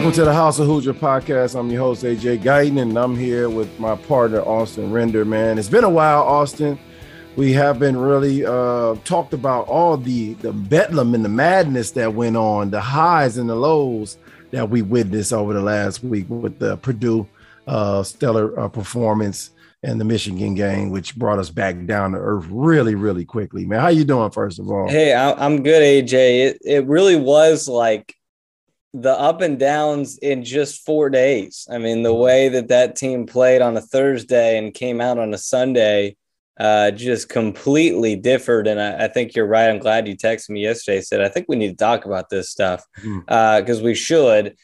Welcome to the House of Hoosier podcast. I'm your host, AJ Guyton, and I'm here with my partner, Austin Render, man. It's been a while, Austin. We have been really uh, talked about all the, the bedlam and the madness that went on, the highs and the lows that we witnessed over the last week with the Purdue uh, stellar uh, performance and the Michigan game, which brought us back down to earth really, really quickly. Man, how you doing? First of all, hey, I'm good, AJ. It it really was like the up and downs in just four days. I mean, the way that that team played on a Thursday and came out on a Sunday uh, just completely differed. And I, I, think you're right. I'm glad you texted me yesterday. Said I think we need to talk about this stuff because mm-hmm. uh, we should.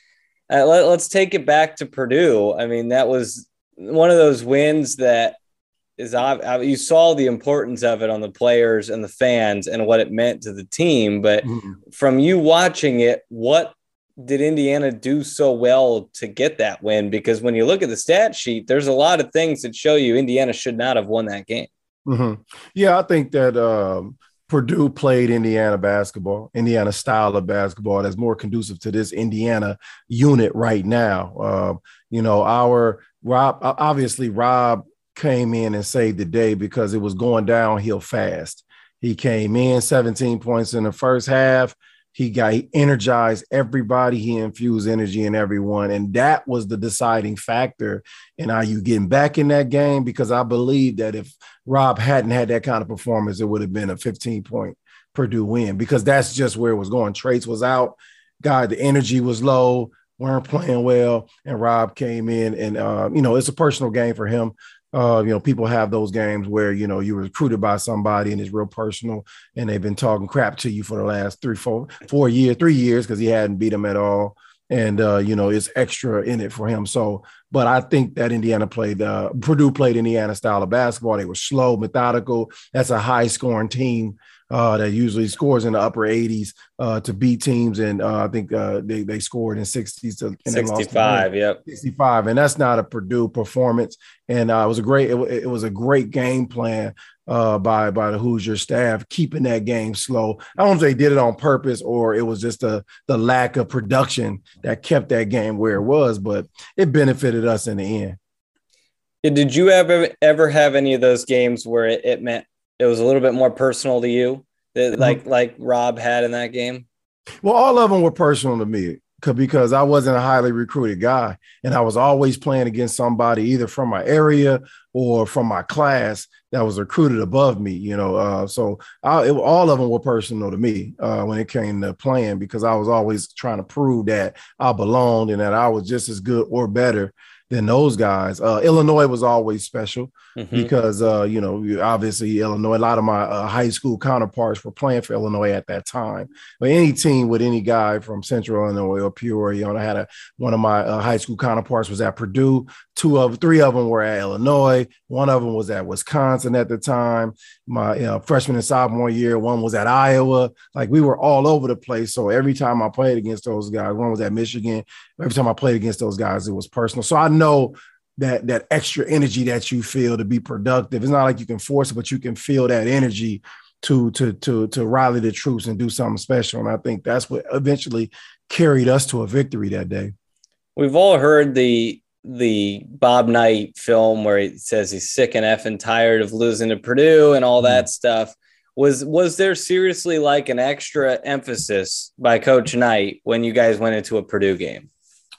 Uh, let, let's take it back to Purdue. I mean, that was one of those wins that is you saw the importance of it on the players and the fans and what it meant to the team. But mm-hmm. from you watching it, what did Indiana do so well to get that win? Because when you look at the stat sheet, there's a lot of things that show you Indiana should not have won that game. Mm-hmm. Yeah, I think that um, Purdue played Indiana basketball, Indiana style of basketball that's more conducive to this Indiana unit right now. Uh, you know, our Rob, obviously, Rob came in and saved the day because it was going downhill fast. He came in 17 points in the first half he got he energized everybody. He infused energy in everyone, and that was the deciding factor in you getting back in that game. Because I believe that if Rob hadn't had that kind of performance, it would have been a 15 point Purdue win. Because that's just where it was going. Trayce was out. God, the energy was low weren't playing well, and Rob came in, and uh, you know it's a personal game for him. Uh, you know, people have those games where you know you're recruited by somebody and it's real personal, and they've been talking crap to you for the last three, four, four years, three years because he hadn't beat them at all, and uh, you know it's extra in it for him. So, but I think that Indiana played, uh, Purdue played Indiana style of basketball. They were slow, methodical. That's a high scoring team uh, that usually scores in the upper 80s uh, to beat teams. And uh, I think uh, they, they scored in 60s to and 65. Yep. 65. And that's not a Purdue performance. And uh, it was a great, it, it, was a great game plan uh, by, by the Hoosier staff, keeping that game slow. I don't know if they did it on purpose or it was just the, the lack of production that kept that game where it was, but it benefited us in the end. Did you ever ever have any of those games where it, it meant it was a little bit more personal to you, that, like mm-hmm. like Rob had in that game? Well, all of them were personal to me because I wasn't a highly recruited guy, and I was always playing against somebody either from my area or from my class that was recruited above me. You know, uh, so I, it, all of them were personal to me uh, when it came to playing because I was always trying to prove that I belonged and that I was just as good or better than those guys. Uh, Illinois was always special mm-hmm. because uh, you know obviously Illinois. A lot of my uh, high school counterparts were playing for Illinois at that time. But any team with any guy from Central Illinois or Peoria, you know, I had a one of my uh, high school counterparts was at Purdue. Two of three of them were at Illinois. One of them was at Wisconsin at the time. My you know, freshman and sophomore year, one was at Iowa. Like we were all over the place. So every time I played against those guys, one was at Michigan. Every time I played against those guys, it was personal. So I know that that extra energy that you feel to be productive. It's not like you can force it, but you can feel that energy to to to to rally the troops and do something special. And I think that's what eventually carried us to a victory that day. We've all heard the the Bob Knight film where he says he's sick and effing tired of losing to Purdue and all that mm. stuff. Was was there seriously like an extra emphasis by Coach Knight when you guys went into a Purdue game?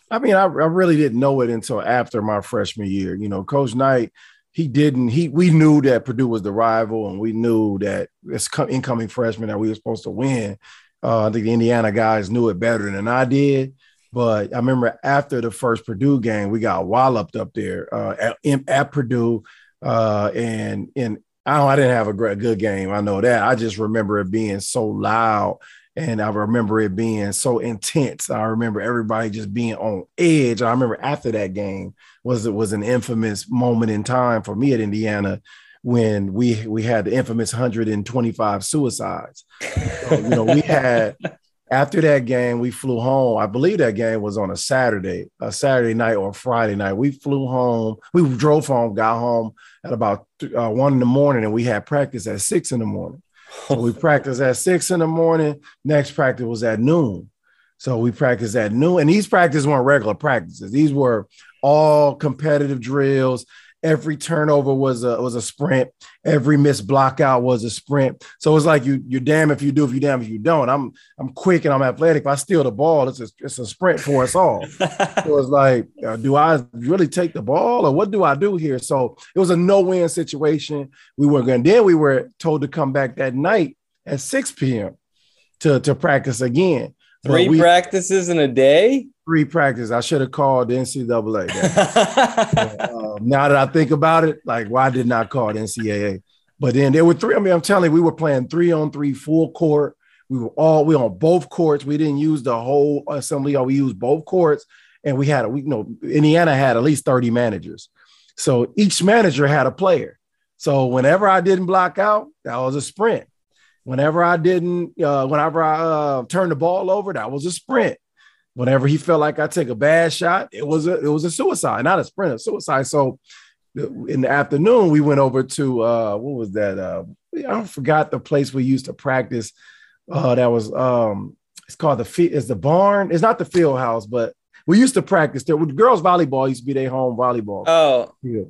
I mean, I, I really didn't know it until after my freshman year. You know, Coach Knight, he didn't. He we knew that Purdue was the rival, and we knew that this incoming freshman that we were supposed to win. Uh, I think the Indiana guys knew it better than I did. But I remember after the first Purdue game, we got walloped up there uh, at, at Purdue, uh, and and I don't, I didn't have a great, good game. I know that. I just remember it being so loud and I remember it being so intense. I remember everybody just being on edge. I remember after that game was it was an infamous moment in time for me at Indiana when we we had the infamous 125 suicides. So, you know, we had after that game, we flew home. I believe that game was on a Saturday, a Saturday night or Friday night. We flew home. We drove home, got home at about uh, one in the morning, and we had practice at six in the morning. So we practiced at six in the morning. Next practice was at noon. So we practiced at noon, and these practices weren't regular practices. These were all competitive drills. Every turnover was a was a sprint. Every missed block out was a sprint. So it's like you you're damn if you do, if you damn if you don't. I'm I'm quick and I'm athletic. If I steal the ball, it's a, it's a sprint for us all. so it's like, uh, do I really take the ball or what do I do here? So it was a no win situation. We were going. Then we were told to come back that night at 6 p.m. to to practice again. Three we, practices in a day? Three practice. I should have called the NCAA. uh, now that I think about it, like, why did not call the NCAA? But then there were three. I mean, I'm telling you, we were playing three on three, full court. We were all we were on both courts. We didn't use the whole assembly. Or we used both courts, and we had a we you know Indiana had at least 30 managers. So each manager had a player. So whenever I didn't block out, that was a sprint. Whenever I didn't, uh, whenever I uh, turned the ball over, that was a sprint. Whenever he felt like I take a bad shot, it was a it was a suicide, not a sprint, a suicide. So in the afternoon, we went over to uh, what was that? Uh, I forgot the place we used to practice. Uh, that was um, it's called the it's the barn. It's not the field house, but we used to practice there. With girls volleyball used to be their home volleyball. Oh, yeah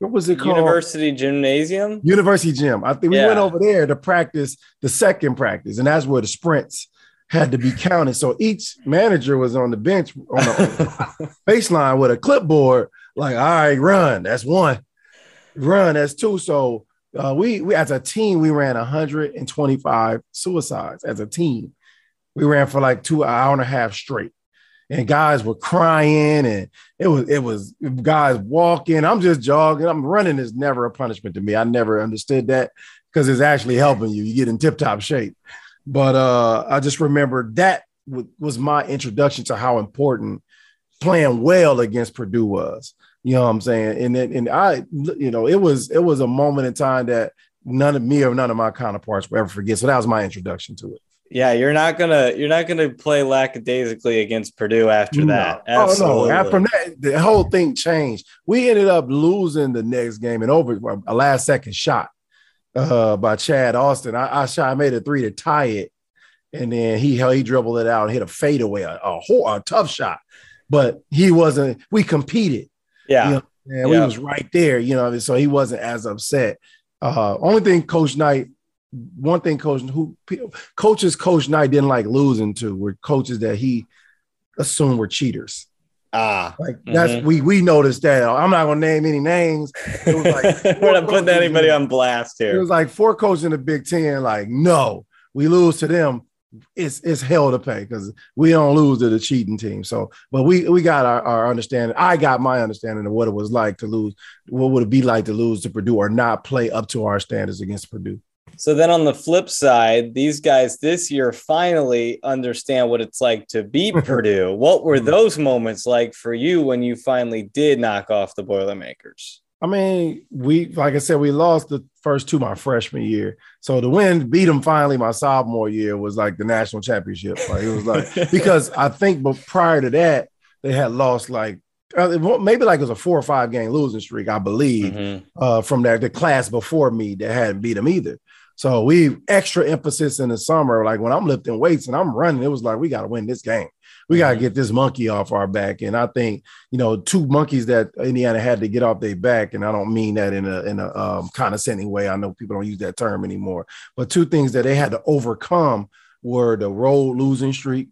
what was it called? University Gymnasium. University Gym. I think we yeah. went over there to practice the second practice, and that's where the sprints had to be counted. So each manager was on the bench on the baseline with a clipboard, like, all right, run. That's one. Run, that's two. So uh, we, we as a team, we ran 125 suicides as a team. We ran for like two hour and a half straight and guys were crying and it was it was guys walking i'm just jogging i'm running is never a punishment to me i never understood that because it's actually helping you you get in tip top shape but uh i just remember that w- was my introduction to how important playing well against purdue was you know what i'm saying and then and i you know it was it was a moment in time that none of me or none of my counterparts will ever forget so that was my introduction to it yeah, you're not gonna you're not gonna play lackadaisically against Purdue after no. that. Absolutely. Oh no! From that, the whole thing changed. We ended up losing the next game and over a last second shot uh, by Chad Austin. I, I shot, I made a three to tie it, and then he he dribbled it out and hit a fadeaway, a, a, a tough shot. But he wasn't. We competed. Yeah, you know, and we was right there. You know, so he wasn't as upset. Uh, only thing Coach Knight one thing coach who coaches coach Knight didn't like losing to were coaches that he assumed were cheaters. Ah, like that's mm-hmm. we we noticed that. I'm not gonna name any names. It was like we're not putting anybody on blast here. It was like four coaches in the Big Ten. Like, no, we lose to them. It's it's hell to pay because we don't lose to the cheating team. So, but we we got our, our understanding. I got my understanding of what it was like to lose. What would it be like to lose to Purdue or not play up to our standards against Purdue? So then on the flip side, these guys this year finally understand what it's like to beat Purdue. What were hmm. those moments like for you when you finally did knock off the Boilermakers? I mean, we like I said, we lost the first two my freshman year. So the win beat them finally my sophomore year was like the national championship. Like it was like because I think but prior to that, they had lost like uh, maybe like it was a four or five game losing streak, I believe, mm-hmm. uh, from that the class before me that hadn't beat them either. So we extra emphasis in the summer, like when I'm lifting weights and I'm running, it was like we got to win this game. We got to mm-hmm. get this monkey off our back. And I think you know two monkeys that Indiana had to get off their back, and I don't mean that in a in a um, condescending way. I know people don't use that term anymore, but two things that they had to overcome were the road losing streak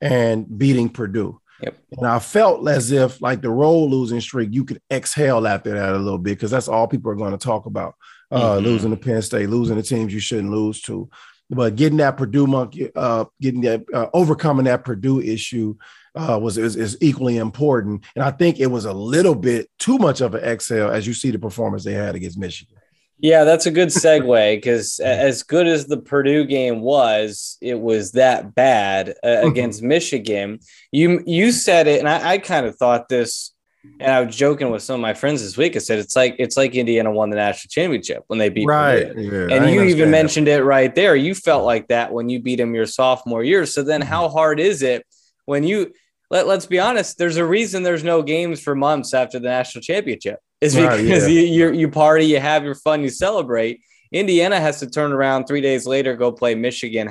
and beating Purdue. Yep. And I felt as if like the road losing streak, you could exhale after that a little bit because that's all people are going to talk about uh, mm-hmm. losing to Penn State, losing the teams you shouldn't lose to. But getting that Purdue monkey, uh, getting that uh, overcoming that Purdue issue uh, was is, is, equally important. And I think it was a little bit too much of an exhale as you see the performance they had against Michigan. Yeah, that's a good segue because as good as the Purdue game was, it was that bad uh, mm-hmm. against Michigan. You you said it, and I, I kind of thought this and I was joking with some of my friends this week. I said it's like it's like Indiana won the national championship when they beat right. Yeah, and you even mentioned it right there. You felt like that when you beat them your sophomore year. So then, how mm-hmm. hard is it when you let Let's be honest. There's a reason there's no games for months after the national championship. Is because right, yeah. you, you you party, you have your fun, you celebrate. Indiana has to turn around three days later, go play Michigan.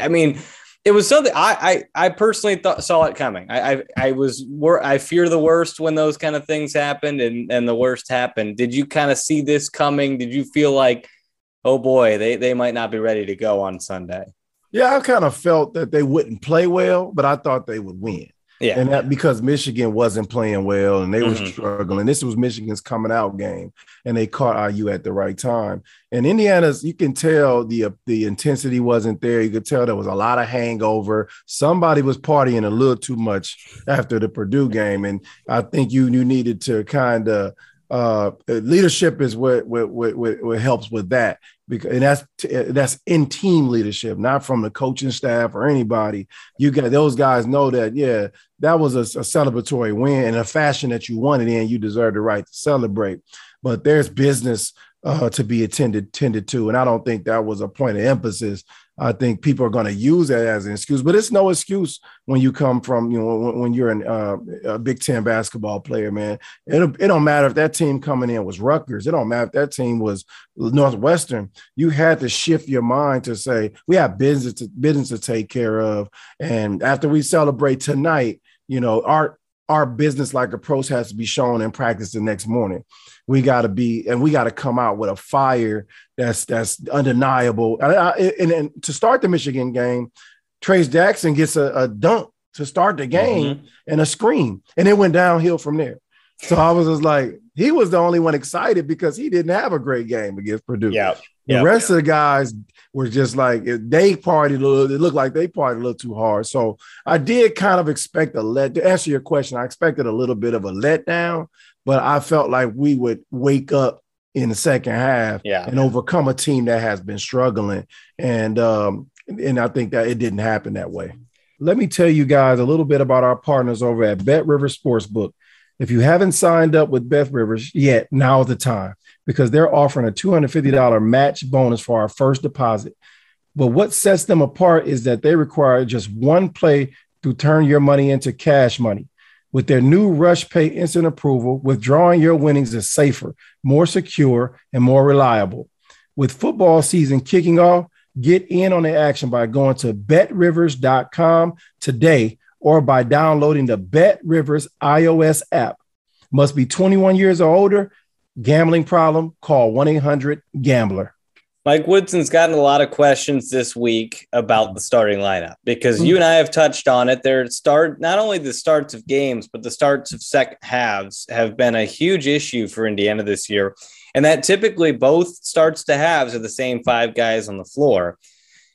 I mean, it was something I I, I personally thought saw it coming. I, I I was I fear the worst when those kind of things happened and and the worst happened. Did you kind of see this coming? Did you feel like, oh boy, they they might not be ready to go on Sunday? Yeah, I kind of felt that they wouldn't play well, but I thought they would win. Yeah. And that because Michigan wasn't playing well and they mm-hmm. were struggling. This was Michigan's coming out game and they caught IU at the right time. And Indiana's, you can tell the the intensity wasn't there. You could tell there was a lot of hangover. Somebody was partying a little too much after the Purdue game. And I think you you needed to kind of uh, leadership is what, what what, what helps with that because and that's that's in team leadership, not from the coaching staff or anybody. You got those guys know that yeah, that was a, a celebratory win in a fashion that you wanted in. You deserve the right to celebrate, but there's business uh, to be attended tended to, and I don't think that was a point of emphasis I think people are going to use that as an excuse, but it's no excuse when you come from, you know, when, when you're an, uh, a Big Ten basketball player, man. It, it don't matter if that team coming in was Rutgers. It don't matter if that team was Northwestern. You had to shift your mind to say, we have business to, business to take care of. And after we celebrate tonight, you know, our, our business like approach has to be shown in practice the next morning we got to be and we got to come out with a fire that's that's undeniable. And, I, and, and, to start the Michigan game, Trayce Jackson gets a, a dunk to start the game mm-hmm. and a screen, and it went downhill from there. So I was just like, he was the only one excited because he didn't have a great game against Purdue. Yeah. The rest of the guys were just like they partied a little. It looked like they partied a little too hard. So I did kind of expect a let. To answer your question, I expected a little bit of a letdown, but I felt like we would wake up in the second half yeah. and overcome a team that has been struggling. And um, and I think that it didn't happen that way. Let me tell you guys a little bit about our partners over at Bet River Sportsbook. If you haven't signed up with Bet Rivers yet, now is the time because they're offering a $250 match bonus for our first deposit. But what sets them apart is that they require just one play to turn your money into cash money. With their new Rush Pay instant approval, withdrawing your winnings is safer, more secure, and more reliable. With football season kicking off, get in on the action by going to betrivers.com today or by downloading the BetRivers iOS app. Must be 21 years or older Gambling problem? Call 1 800 Gambler. Mike Woodson's gotten a lot of questions this week about the starting lineup because hmm. you and I have touched on it. There start not only the starts of games, but the starts of second halves have been a huge issue for Indiana this year. And that typically both starts to halves are the same five guys on the floor.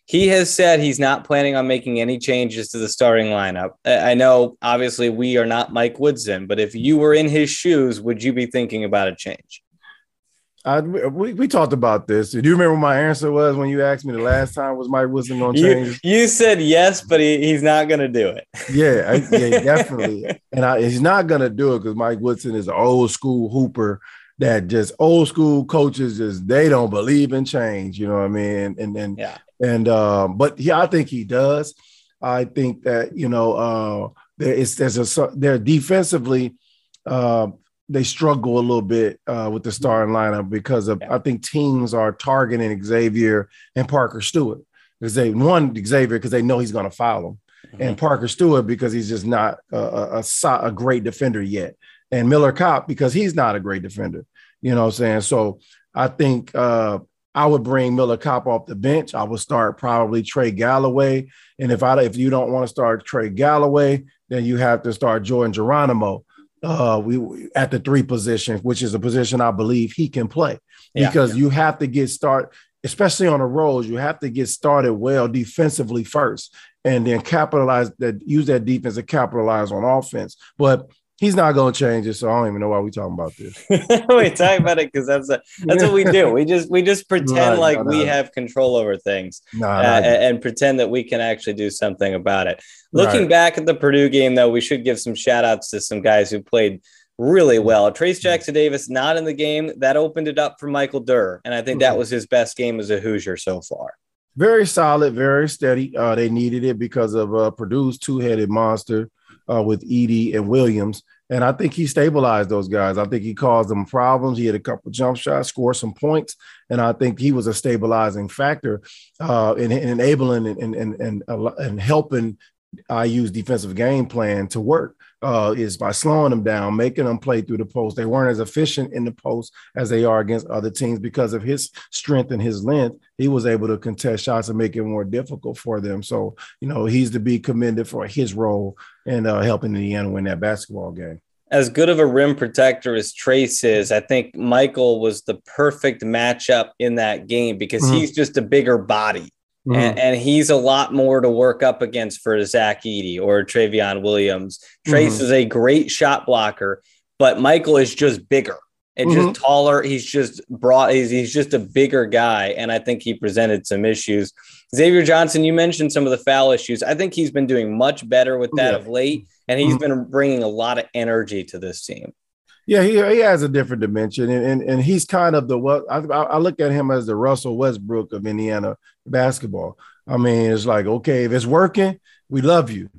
He has said he's not planning on making any changes to the starting lineup. I know, obviously, we are not Mike Woodson, but if you were in his shoes, would you be thinking about a change? I, we, we talked about this. Do you remember what my answer was when you asked me the last time? Was Mike Woodson going to change? You, you, said yes, but he, he's not going to do it. Yeah, I, yeah, definitely. and I, he's not going to do it because Mike Woodson is an old school hooper that just old school coaches just they don't believe in change. You know what I mean? And and yeah. And um, but yeah, I think he does. I think that you know uh, there is there's a they're defensively uh, they struggle a little bit uh, with the starting lineup because of I think teams are targeting Xavier and Parker Stewart because they one Xavier because they know he's going to foul him, mm-hmm. and Parker Stewart because he's just not a, a, a, great defender yet, and Miller Kopp because he's not a great defender. You know what I'm saying? So I think uh, I would bring Miller Kopp off the bench. I would start probably Trey Galloway. And if I if you don't want to start Trey Galloway, then you have to start Jordan Geronimo. Uh, we at the three position, which is a position I believe he can play because yeah. you have to get start, especially on the roads. You have to get started well defensively first, and then capitalize that use that defense to capitalize on offense. But He's not going to change it, so I don't even know why we're talking about this. we talk about it because that's a, that's what we do. We just we just pretend like no, no. we have control over things uh, and, and, pretend that we can actually do something about it. Looking right. back at the Purdue game, though, we should give some shout outs to some guys who played really well. Trayce Jackson Davis not in the game that opened it up for Michael Durr, and I think that was his best game as a Hoosier so far. Very solid, very steady. Uh, they needed it because of uh, Purdue's two headed monster uh, with Edey and Williams. And I think he stabilized those guys. I think he caused them problems. He had a couple jump shots, scored some points, and I think he was a stabilizing factor uh, in, in, enabling and and and and, and helping IU's defensive game plan to work uh, is by slowing them down, making them play through the post. They weren't as efficient in the post as they are against other teams because of his strength and his length. He was able to contest shots and make it more difficult for them. So, you know, he's to be commended for his role in uh, helping Indiana win that basketball game. As good of a rim protector as Trayce is, I think Michael was the perfect matchup in that game because mm-hmm. he's just a bigger body. Mm-hmm. And, and, he's a lot more to work up against for Zach Edey or Trevion Williams. Trayce mm-hmm. is a great shot blocker, but Michael is just bigger and mm-hmm. just taller. He's just brought, he's, he's just a bigger guy. And I think he presented some issues. Xavier Johnson, you mentioned some of the foul issues. I think he's been doing much better with that yeah. of late, and he's mm-hmm. been bringing a lot of energy to this team. Yeah, he, he has a different dimension, and, and and he's kind of the what I, I look at him as the Russell Westbrook of Indiana basketball. I mean, it's like okay, if it's working, we love you,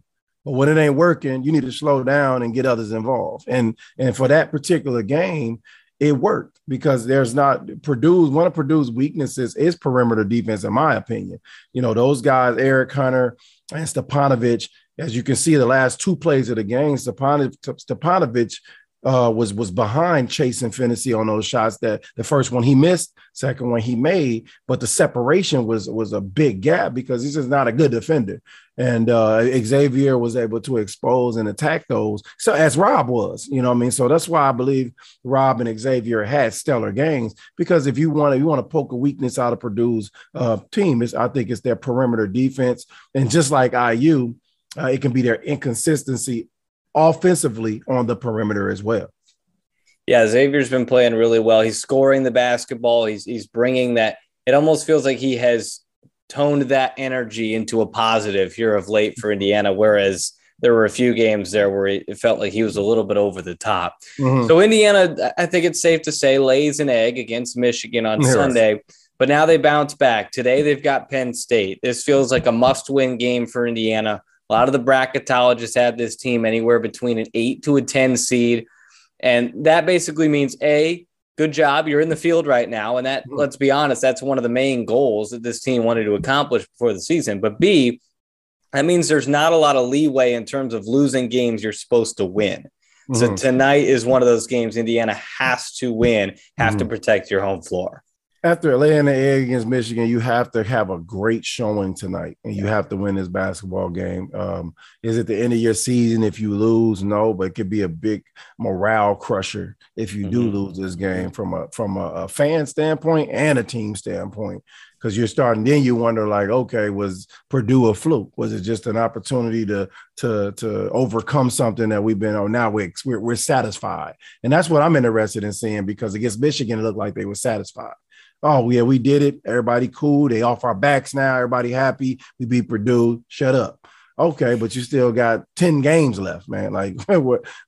but when it ain't working, you need to slow down and get others involved. And and for that particular game, it worked because there's not Purdue's One of Purdue's weaknesses is perimeter defense, in my opinion. You know, those guys, Eric Hunter and Stefanovic. As you can see, the last two plays of the game, Stefanovic, Stefanovic uh, was was behind Chase and on those shots. That the first one he missed, second one he made, but the separation was was a big gap because he's just not a good defender. And uh, Xavier was able to expose and attack those. So as Rob was, you know, I mean, so that's why I believe Rob and Xavier had stellar games because if you want to you want to poke a weakness out of Purdue's uh, team, is I think it's their perimeter defense, and just like IU. Uh, it can be their inconsistency offensively on the perimeter as well. Yeah, Xavier's been playing really well. He's scoring the basketball. He's he's bringing that. It almost feels like he has toned that energy into a positive here of late for Indiana. Whereas there were a few games there where it felt like he was a little bit over the top. Mm-hmm. So Indiana, I think it's safe to say, lays an egg against Michigan on yes. Sunday. But now they bounce back. Today they've got Penn State. This feels like a must-win game for Indiana. A lot of the bracketologists have this team anywhere between an eight to a 10 seed. And that basically means A, good job. You're in the field right now. And that, let's be honest, that's one of the main goals that this team wanted to accomplish before the season. But B, that means there's not a lot of leeway in terms of losing games you're supposed to win. Mm-hmm. So tonight is one of those games Indiana has to win, have mm-hmm. to protect your home floor after laying the egg against Michigan, you have to have a great showing tonight, and you have to win this basketball game. Um, is it the end of your season if you lose? No, but it could be a big morale crusher if you mm-hmm. do lose this game from a from a, a fan standpoint and a team standpoint. Because you're starting, then you wonder, like, okay, was Purdue a fluke? Was it just an opportunity to to to overcome something that we've been? Oh, now we're we're, we're satisfied, and that's what I'm interested in seeing. Because against Michigan, it looked like they were satisfied oh yeah, we did it. Everybody cool. They off our backs now. Everybody happy. We beat Purdue. Shut up. Okay, but you still got 10 games left, man. Like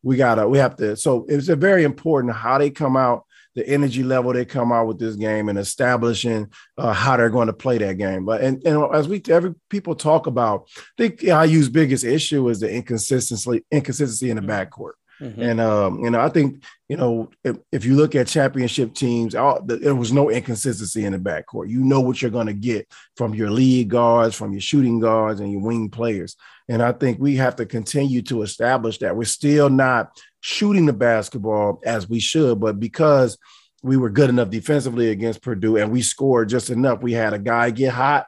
we gotta, we have to. So it's a very important how they come out, the energy level they come out with this game and establishing uh, how they're going to play that game. But and, and as we every people talk about, I think IU's biggest issue is the inconsistency, inconsistency in the backcourt. Mm-hmm. And um, you know, I think you know if, if you look at championship teams, all, there was no inconsistency in the backcourt. You know what you're going to get from your lead guards, from your shooting guards, and your wing players. And I think we have to continue to establish that we're still not shooting the basketball as we should, but because we were good enough defensively against Purdue and we scored just enough, we had a guy get hot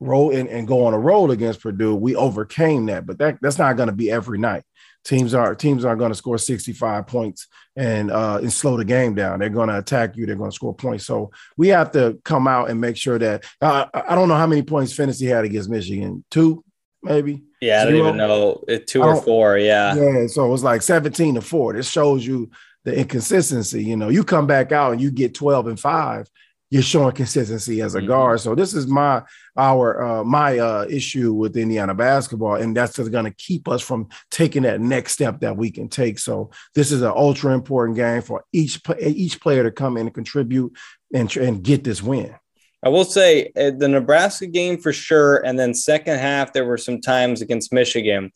roll and, and go on a roll against Purdue. We overcame that, but that, that's not going to be every night teams are teams aren't going to score 65 points and uh, and slow the game down. They're going to attack you. They're going to score points. So we have to come out and make sure that uh, I don't know how many points Phinisee had against Michigan. Two, maybe. Yeah, Zero? I don't even know. Two or four. Yeah. Yeah. So it was like 17 to four. This shows you the inconsistency. You know, you come back out and you get 12 and five you're showing consistency as a mm-hmm. guard. So this is my our uh, my uh, issue with Indiana basketball, and that's just going to keep us from taking that next step that we can take. So this is an ultra important game for each each player to come in and contribute and and get this win. I will say uh, the Nebraska game for sure, and then second half there were some times against Michigan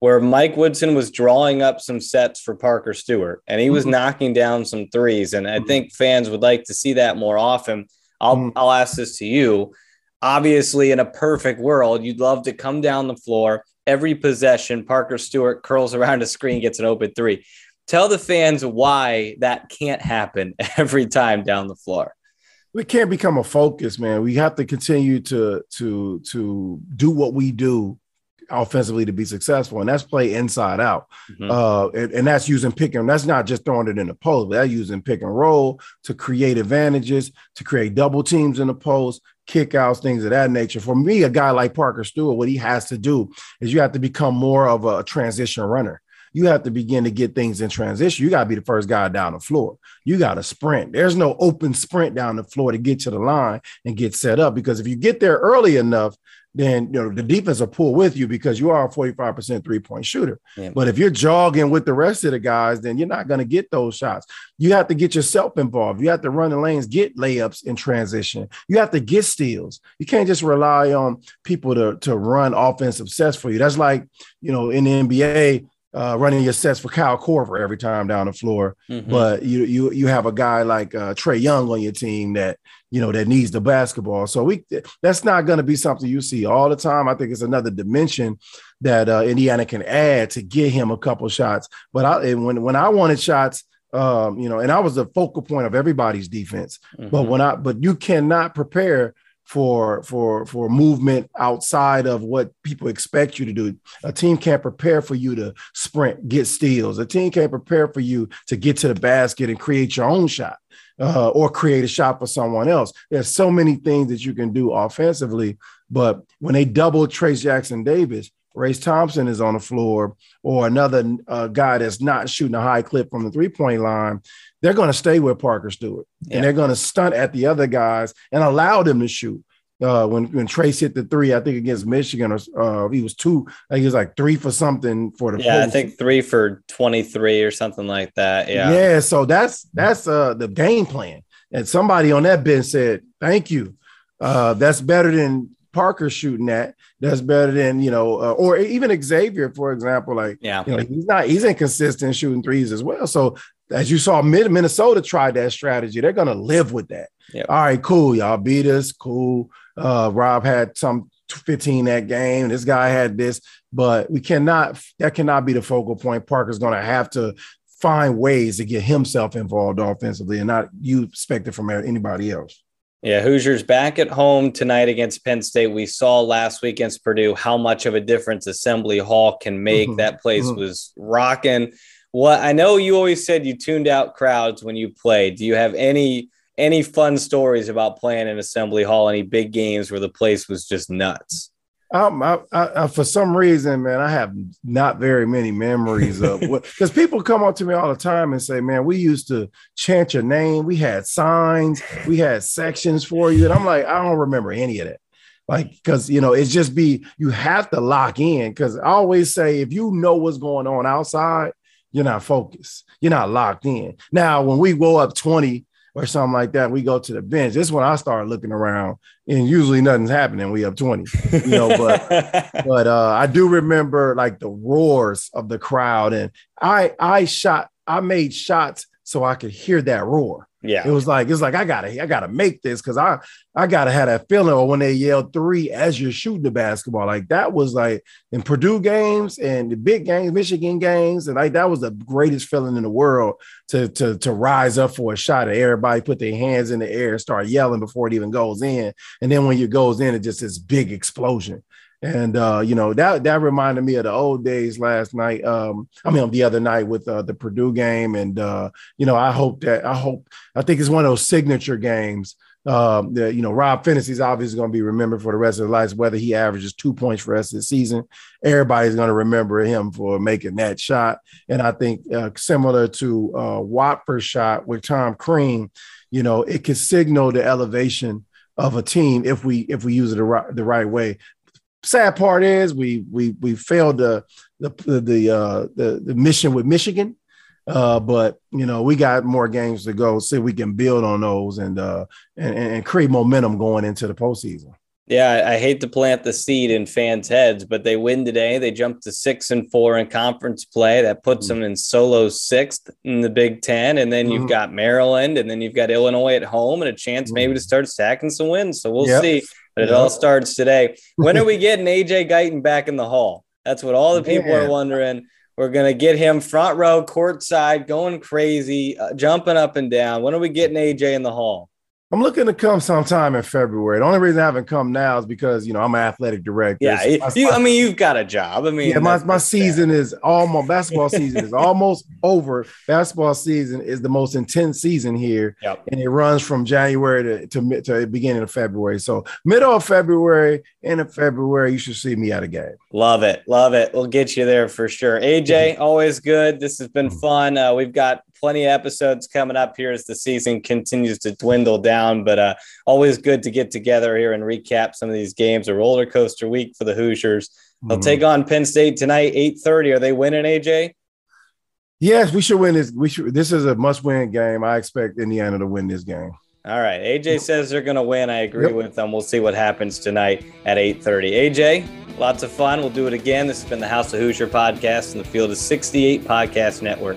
where Mike Woodson was drawing up some sets for Parker Stewart and he was mm-hmm. knocking down some threes. And I mm-hmm. think fans would like to see that more often. I'll, mm-hmm. I'll ask this to you. Obviously, in a perfect world, you'd love to come down the floor every possession. Parker Stewart curls around a screen, gets an open three. Tell the fans why that can't happen every time down the floor we can't become a focus, man. We have to continue to to to do what we do offensively to be successful, and that's play inside out. Mm-hmm. Uh, and, and, that's using pick and that's not just throwing it in the post, but that's using pick and roll to create advantages, to create double teams in the post, kickouts, things of that nature. For me, a guy like Parker Stewart, what he has to do is you have to become more of a transition runner you have to begin to get things in transition. You got to be the first guy down the floor. You got to sprint. There's no open sprint down the floor to get to the line and get set up because if you get there early enough, then you know the defense will pull with you because you are a 45% three-point shooter. Yeah. But if you're jogging with the rest of the guys, then you're not going to get those shots. You have to get yourself involved. You have to run the lanes, get layups in transition. You have to get steals. You can't just rely on people to, to run offensive sets for you. That's like, you know, in the NBA, uh, running your sets for Kyle Korver every time down the floor. Mm-hmm. But you you you have a guy like uh, Trae Young on your team that you know that needs the basketball. So we that's not going to be something you see all the time. I think it's another dimension that uh, Indiana can add to get him a couple shots. But I when when I wanted shots. Um, you know, and I was the focal point of everybody's defense. Mm-hmm. But when I, but you cannot prepare for for for movement outside of what people expect you to do. A team can't prepare for you to sprint, get steals. A team can't prepare for you to get to the basket and create your own shot uh, or create a shot for someone else. There's so many things that you can do offensively, but when they double Trayce Jackson Davis, Race Thompson is on the floor, or another uh, guy that's not shooting a high clip from the three point line, they're going to stay with Parker Stewart yeah. and they're going to stunt at the other guys and allow them to shoot. Uh, when when Trayce hit the three, I think against Michigan, or uh, he was two, I think he was like three for something for the. Yeah, post. I think three for twenty three or something like that. Yeah, yeah. So that's that's uh the game plan. And somebody on that bench said, "Thank you. Uh, that's better than Parker shooting that. That's better than you know, uh, or even Xavier, for example. Like, yeah, you know, he's not he's inconsistent shooting threes as well. So as you saw, Minnesota tried that strategy. They're gonna live with that. Yep. All right, cool. Y'all beat us. Cool. Uh, Rob had some 15 that game. This guy had this, but we cannot. That cannot be the focal point. Parker's gonna have to find ways to get himself involved offensively, and not you expect it from anybody else. Yeah, Hoosiers back at home tonight against Penn State. We saw last week against Purdue how much of a difference Assembly Hall can make. Mm-hmm. That place mm-hmm. was rocking. What I know you always said you tuned out crowds when you played. Do you have any any fun stories about playing in Assembly Hall? Any big games where the place was just nuts? Um, I, I, for some reason, man, I have not very many memories of what because people come up to me all the time and say, "Man, we used to chant your name. We had signs. We had sections for you." And I'm like, I don't remember any of that. Like, because you know, it's just be you have to lock in. Because I always say, if you know what's going on outside, you're not focused. You're not locked in. Now, when we go up 20 or something like that, we go to the bench. This is when I start looking around, and usually nothing's happening. We up 20, you know, but but uh, I do remember like the roars of the crowd, and I I shot, I made shots so I could hear that roar. Yeah. It was like, it's like I gotta, I gotta make this because I I gotta have that feeling or when they yell three as you're shooting the basketball. Like that was like in Purdue games and the big games, Michigan games, and like that was the greatest feeling in the world to to to rise up for a shot and everybody put their hands in the air and start yelling before it even goes in. And then when it goes in, it just this big explosion. And uh, you know that that reminded me of the old days last night. Um, I mean, the other night with uh, the Purdue game, and uh, you know, I hope that I hope I think it's one of those signature games. Um, that you know, Rob is obviously going to be remembered for the rest of his life. Whether he averages two points for us this season, everybody's going to remember him for making that shot. And I think uh, similar to uh, Watford's shot with Tom Crean, you know, it could signal the elevation of a team if we if we use it the right, the right way sad part is we we we failed the the the uh, the, the mission with Michigan. Uh, but you know, we got more games to go, see so we can build on those and uh and, and create momentum going into the postseason. Yeah, I hate to plant the seed in fans' heads, but they win today. They jump to six and four in conference play. That puts mm-hmm. them in solo sixth in the Big Ten. And then you've mm-hmm. got Maryland, and then you've got Illinois at home, and a chance maybe to mm-hmm. start stacking some wins. So we'll yep. see. But it all starts today. When are we getting AJ Guyton back in the hall? That's what all the people are wondering. We're gonna get him front row, courtside, going crazy, uh, jumping up and down. When are we getting AJ in the hall? I'm looking to come sometime in February. The only reason I haven't come now is because you know I'm an athletic director. Yeah, you, I mean you've got a job. I mean, yeah, my, my season is all my basketball season is almost over. Basketball season is the most intense season here, yep. and it runs from January to to, to beginning of February. So middle of February, end of February, you should see me at a game. Love it, love it. We'll get you there for sure. AJ, always good. This has been mm-hmm. fun. Uh, we've got plenty of episodes coming up here as the season continues to dwindle down. But uh, always good to get together here and recap some of these games. A roller coaster week for the Hoosiers. They'll mm-hmm. take on Penn State tonight, eight thirty. Are they winning, AJ? Yes, we should win this. We should. This is a must-win game. I expect Indiana to win this game. All right. AJ says they're going to win. I agree yep. with them. We'll see what happens tonight at 8:30. AJ, lots of fun. We'll do it again. This has been the House of Hoosier podcast and the Field of 68 Podcast Network.